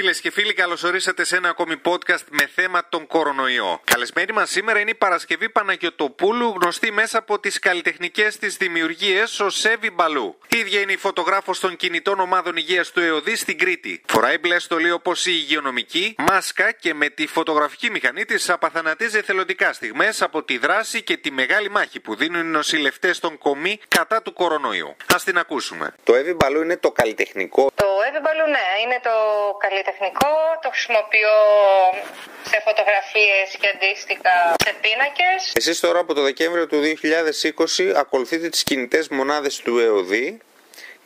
Φίλες και φίλοι, καλώς ορίσατε σε ένα ακόμη podcast με θέμα τον κορονοϊό. Καλεσμένη μας σήμερα είναι η Παρασκευή Παναγιοτοπούλου, γνωστή μέσα από τις καλλιτεχνικές της δημιουργίες ω Σέβη Μπαλού. Η ίδια είναι η φωτογράφος των κινητών ομάδων υγείας του ΕΟΔΗ στην Κρήτη. Φοράει μπλε στολή όπως η υγειονομική, μάσκα και με τη φωτογραφική μηχανή της απαθανατίζει εθελοντικά στιγμές από τη δράση και τη μεγάλη μάχη που δίνουν οι νοσηλευτές των κομμή κατά του κορονοϊού. Α την ακούσουμε. Το Εύη Μπαλού είναι το καλλιτεχνικό. Το Εύη Μπαλού, ναι, είναι το καλλιτεχνικό τεχνικό, το χρησιμοποιώ σε φωτογραφίες και αντίστοιχα σε πίνακες. Εσείς τώρα από το Δεκέμβριο του 2020 ακολουθείτε τις κινητές μονάδες του ΕΟΔΗ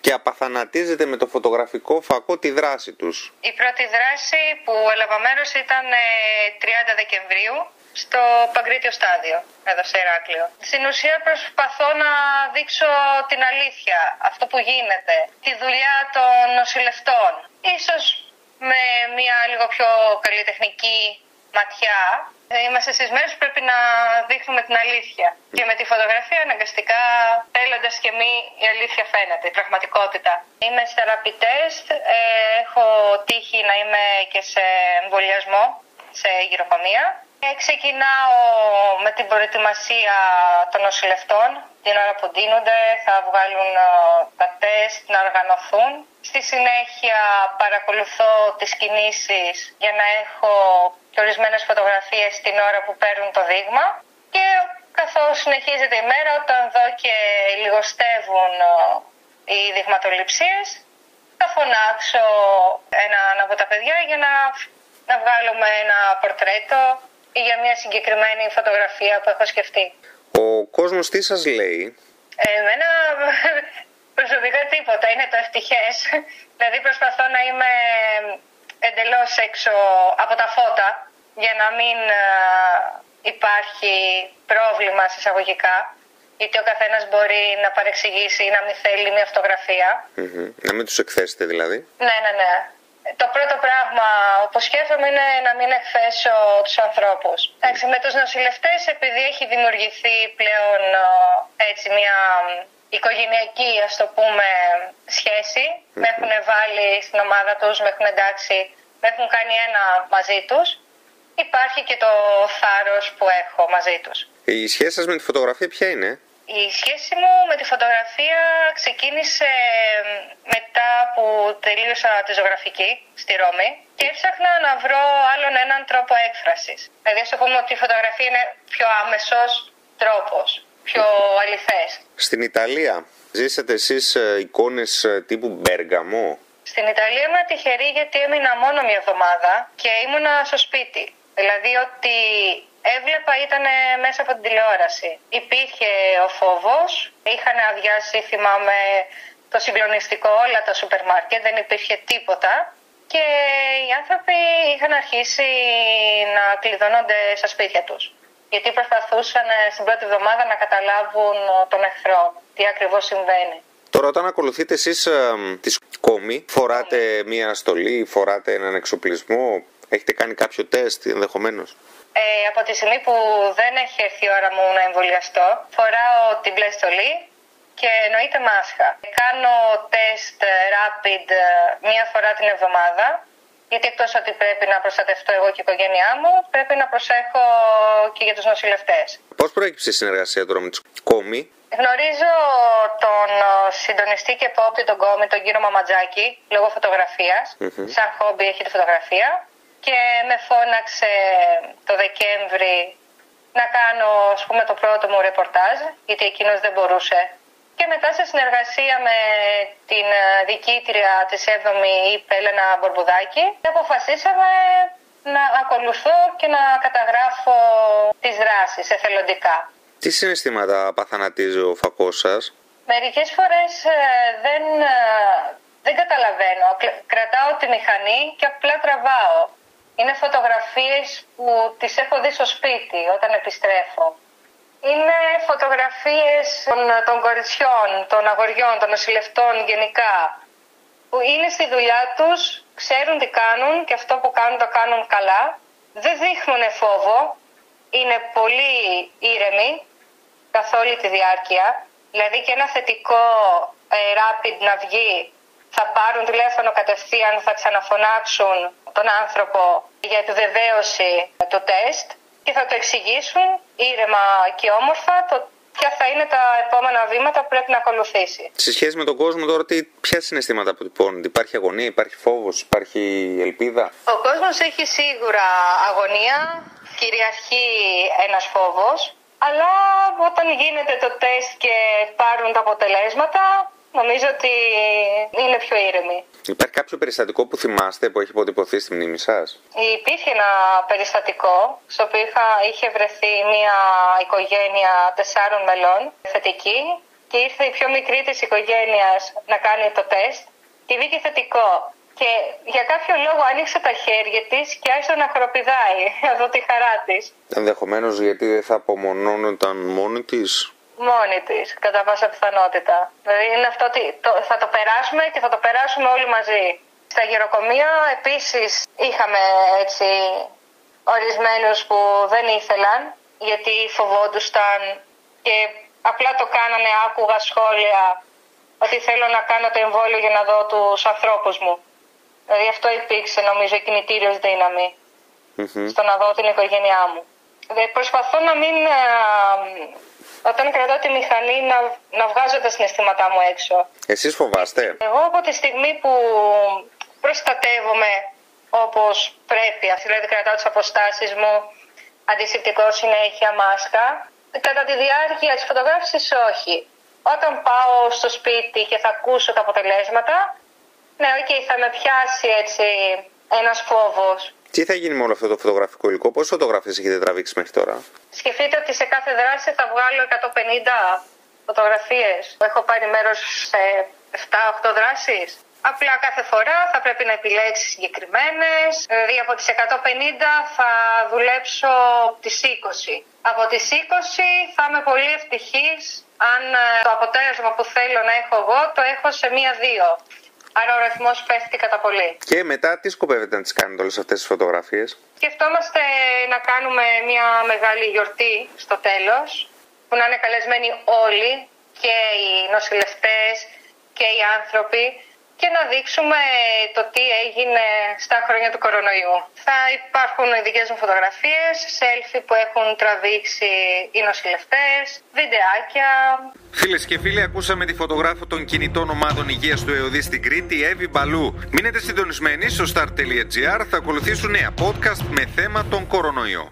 και απαθανατίζετε με το φωτογραφικό φακό τη δράση τους. Η πρώτη δράση που έλαβα μέρος ήταν 30 ε, Δεκεμβρίου στο Παγκρίτιο στάδιο, εδώ σε Ηράκλειο. Στην ουσία προσπαθώ να δείξω την αλήθεια, αυτό που γίνεται, τη δουλειά των νοσηλευτών. Ίσως με μια λίγο πιο καλλιτεχνική ματιά. Είμαστε στι μέρε που πρέπει να δείχνουμε την αλήθεια. Και με τη φωτογραφία αναγκαστικά, θέλοντας και μη, η αλήθεια φαίνεται, η πραγματικότητα. Είμαι σε test, ε, έχω τύχει να είμαι και σε εμβολιασμό, σε γυροκομεία. Ε, ξεκινάω με την προετοιμασία των νοσηλευτών. Την ώρα που δίνονται θα βγάλουν ε, τα τεστ, να οργανωθούν. Στη συνέχεια παρακολουθώ τις κινήσεις για να έχω και ορισμένες φωτογραφίες την ώρα που παίρνουν το δείγμα. Και καθώς συνεχίζεται η μέρα, όταν δω και λιγοστεύουν ε, οι δειγματοληψίες, θα φωνάξω έναν από τα παιδιά για να, να βγάλουμε ένα πορτρέτο ή για μια συγκεκριμένη φωτογραφία που έχω σκεφτεί. Ο κόσμος τι σας λέει; Εμένα προσωπικά τίποτα, είναι το ευτυχές. δηλαδή προσπαθώ να είμαι εντελώς έξω από τα φώτα για να μην ε, υπάρχει πρόβλημα συσσαγωγικά γιατί ο καθένας μπορεί να παρεξηγήσει ή να μην θέλει μια φωτογραφία. Να μην τους εκθέσετε δηλαδή. Ναι, ναι, ναι. Το πρώτο πράγμα που σκέφτομαι είναι να μην εκθέσω τους ανθρώπους. με τους νοσηλευτές, επειδή έχει δημιουργηθεί πλέον έτσι μια οικογενειακή, ας το πούμε, σχέση, με έχουν βάλει στην ομάδα τους, με έχουν εντάξει, με έχουν κάνει ένα μαζί τους. Υπάρχει και το θάρρος που έχω μαζί τους. Η σχέση σας με τη φωτογραφία ποια είναι; Η σχέση μου με τη φωτογραφία ξεκίνησε μετά που τελείωσα τη ζωγραφική στη Ρώμη και έψαχνα να βρω άλλον έναν τρόπο έκφρασης. Δηλαδή, ας πούμε ότι η φωτογραφία είναι πιο άμεσος τρόπος, πιο αληθές. Στην Ιταλία ζήσατε εσείς ε, εικόνες ε, τύπου Μπέργαμο; Στην Ιταλία ήμουν τυχερή γιατί έμεινα μόνο μια εβδομάδα και ήμουνα στο σπίτι. Δηλαδή ότι έβλεπα ήταν μέσα από την τηλεόραση. Υπήρχε ο φόβος, είχαν αδειάσει θυμάμαι το συγκλονιστικό όλα τα σούπερ μάρκετ, δεν υπήρχε τίποτα και οι άνθρωποι είχαν αρχίσει να κλειδώνονται στα σπίτια τους. Γιατί προσπαθούσαν στην πρώτη εβδομάδα να καταλάβουν τον εχθρό, τι ακριβώς συμβαίνει. Τώρα όταν ακολουθείτε εσείς ε, τη κόμη, φοράτε ναι. μία στολή, φοράτε έναν εξοπλισμό, έχετε κάνει κάποιο τεστ ενδεχομένως; Ε, από τη στιγμή που δεν έχει έρθει η ώρα μου να εμβολιαστώ, φοράω την μπλε στολή και εννοείται μάσχα. Κάνω τεστ rapid ε, μία φορά την εβδομάδα, γιατί εκτός ότι πρέπει να προστατευτώ εγώ και η οικογένειά μου, πρέπει να προσέχω και για τους νοσηλευτές. Πώς προέκυψε η συνεργασία τώρα με τους κόμι, Γνωρίζω τον ε, συντονιστή και πόπτη τον κόμι, τον κύριο Μαματζάκη, λόγω Σαν χόμπι έχει τη φωτογραφία και με φώναξε το Δεκέμβρη να κάνω ας πούμε, το πρώτο μου ρεπορτάζ, γιατί εκείνος δεν μπορούσε. Και μετά σε συνεργασία με την ε, δικήτρια της 7η Πέλενα Μπορμπουδάκη, αποφασίσαμε να ακολουθώ και να καταγράφω τις δράσεις εθελοντικά. Τι συναισθήματα παθανατίζει ο φακός σας; Μερικές φορές ε, δεν, ε, δεν καταλαβαίνω. Κρατάω τη μηχανή και απλά τραβάω. Είναι φωτογραφίες που τις έχω δει στο σπίτι όταν επιστρέφω. Είναι φωτογραφίες των, των κοριτσιών, των αγοριών, των νοσηλευτών γενικά που είναι στη δουλειά τους, ξέρουν τι κάνουν και αυτό που κάνουν το κάνουν καλά. Δεν δείχνουν φόβο, είναι πολύ ήρεμοι καθ' όλη τη διάρκεια. Δηλαδή και ένα θετικό ε, rapid να βγει θα πάρουν τηλέφωνο κατευθείαν, θα ξαναφωνάξουν τον άνθρωπο για επιβεβαίωση του τεστ και θα το εξηγήσουν ήρεμα και όμορφα το ποια θα είναι τα επόμενα βήματα που πρέπει να ακολουθήσει. Σε σχέση με τον κόσμο τώρα, τι, ποια συναισθήματα αποτυπώνονται, υπάρχει αγωνία, υπάρχει φόβος, υπάρχει ελπίδα; Ο κόσμος έχει σίγουρα αγωνία, κυριαρχεί ένας φόβος, αλλά όταν γίνεται το τεστ και πάρουν τα αποτελέσματα, νομίζω ότι είναι πιο ήρεμοι. Υπάρχει κάποιο περιστατικό που θυμάστε που έχει αποτυπωθεί στη μνήμη σας; Υπήρχε ένα περιστατικό στο οποίο είχε βρεθεί μια οικογένεια τεσσάρων μελών θετική και ήρθε η πιο μικρή της οικογένειας να κάνει το τεστ και βγήκε θετικό. Και για κάποιο λόγο άνοιξε τα χέρια της και άρχισε να χοροπηδάει από τη χαρά της. Ενδεχομένως γιατί δεν θα απομονώνονταν μόνη της; Μόνη της, κατά πάσα πιθανότητα. Δηλαδή είναι αυτό ότι το, θα το περάσουμε και θα το περάσουμε όλοι μαζί. Στα γεροκομεία επίσης είχαμε έτσι ορισμένους που δεν ήθελαν γιατί φοβόντουσαν και απλά το κάνανε, άκουγα σχόλια ότι θέλω να κάνω το εμβόλιο για να δω τους ανθρώπους μου. Δηλαδή αυτό υπήρξε νομίζω η κινητήριος στο να δω την οικογένειά μου. Δηλαδή προσπαθώ να μην όταν κρατάω τη μηχανή να, να βγάζω τα συναισθήματά μου έξω. Εσείς φοβάστε; Εγώ από τη στιγμή που προστατεύομαι όπως πρέπει, δηλαδή κρατάω τις αποστάσεις μου, αντισηπτικό συνέχεια, μάσκα, κατά τη διάρκεια της φωτογράφησης όχι. Όταν πάω στο σπίτι και θα ακούσω τα αποτελέσματα, ναι, OK, okay, θα με πιάσει έτσι ένας φόβος. Τι θα γίνει με όλο αυτό το φωτογραφικό υλικό, πόσες φωτογραφίες έχετε τραβήξει μέχρι τώρα; Σκεφτείτε ότι σε κάθε δράση θα βγάλω 150 φωτογραφίες. Έχω πάρει μέρος σε 7-8 δράσεις. Απλά κάθε φορά θα πρέπει να επιλέξεις συγκεκριμένες. Δηλαδή από τις 150 θα δουλέψω τις 20. Από τις 20 θα είμαι πολύ ευτυχής αν ε, το αποτέλεσμα που θέλω να έχω εγώ το έχω σε μία-δύο. Άρα ο ρυθμός πέφτει κατά πολύ. Και μετά τι σκοπεύετε να τις κάνετε όλες αυτές τις φωτογραφίες; Σκεφτόμαστε να κάνουμε μια μεγάλη γιορτή στο τέλος που να είναι καλεσμένοι όλοι και οι νοσηλευτές και οι άνθρωποι και να δείξουμε το τι έγινε στα χρόνια του κορονοϊού. Θα υπάρχουν δικές μου φωτογραφίες, selfie που έχουν τραβήξει οι νοσηλευτές, βιντεάκια. Φίλες και φίλοι, ακούσαμε τη φωτογράφο των κινητών ομάδων υγείας του ΕΟΔΗ στην Κρήτη, Εύη Μπαλού. Μείνετε συντονισμένοι στο start.gr, θα ακολουθήσουν νέα podcast με θέμα τον κορονοϊό.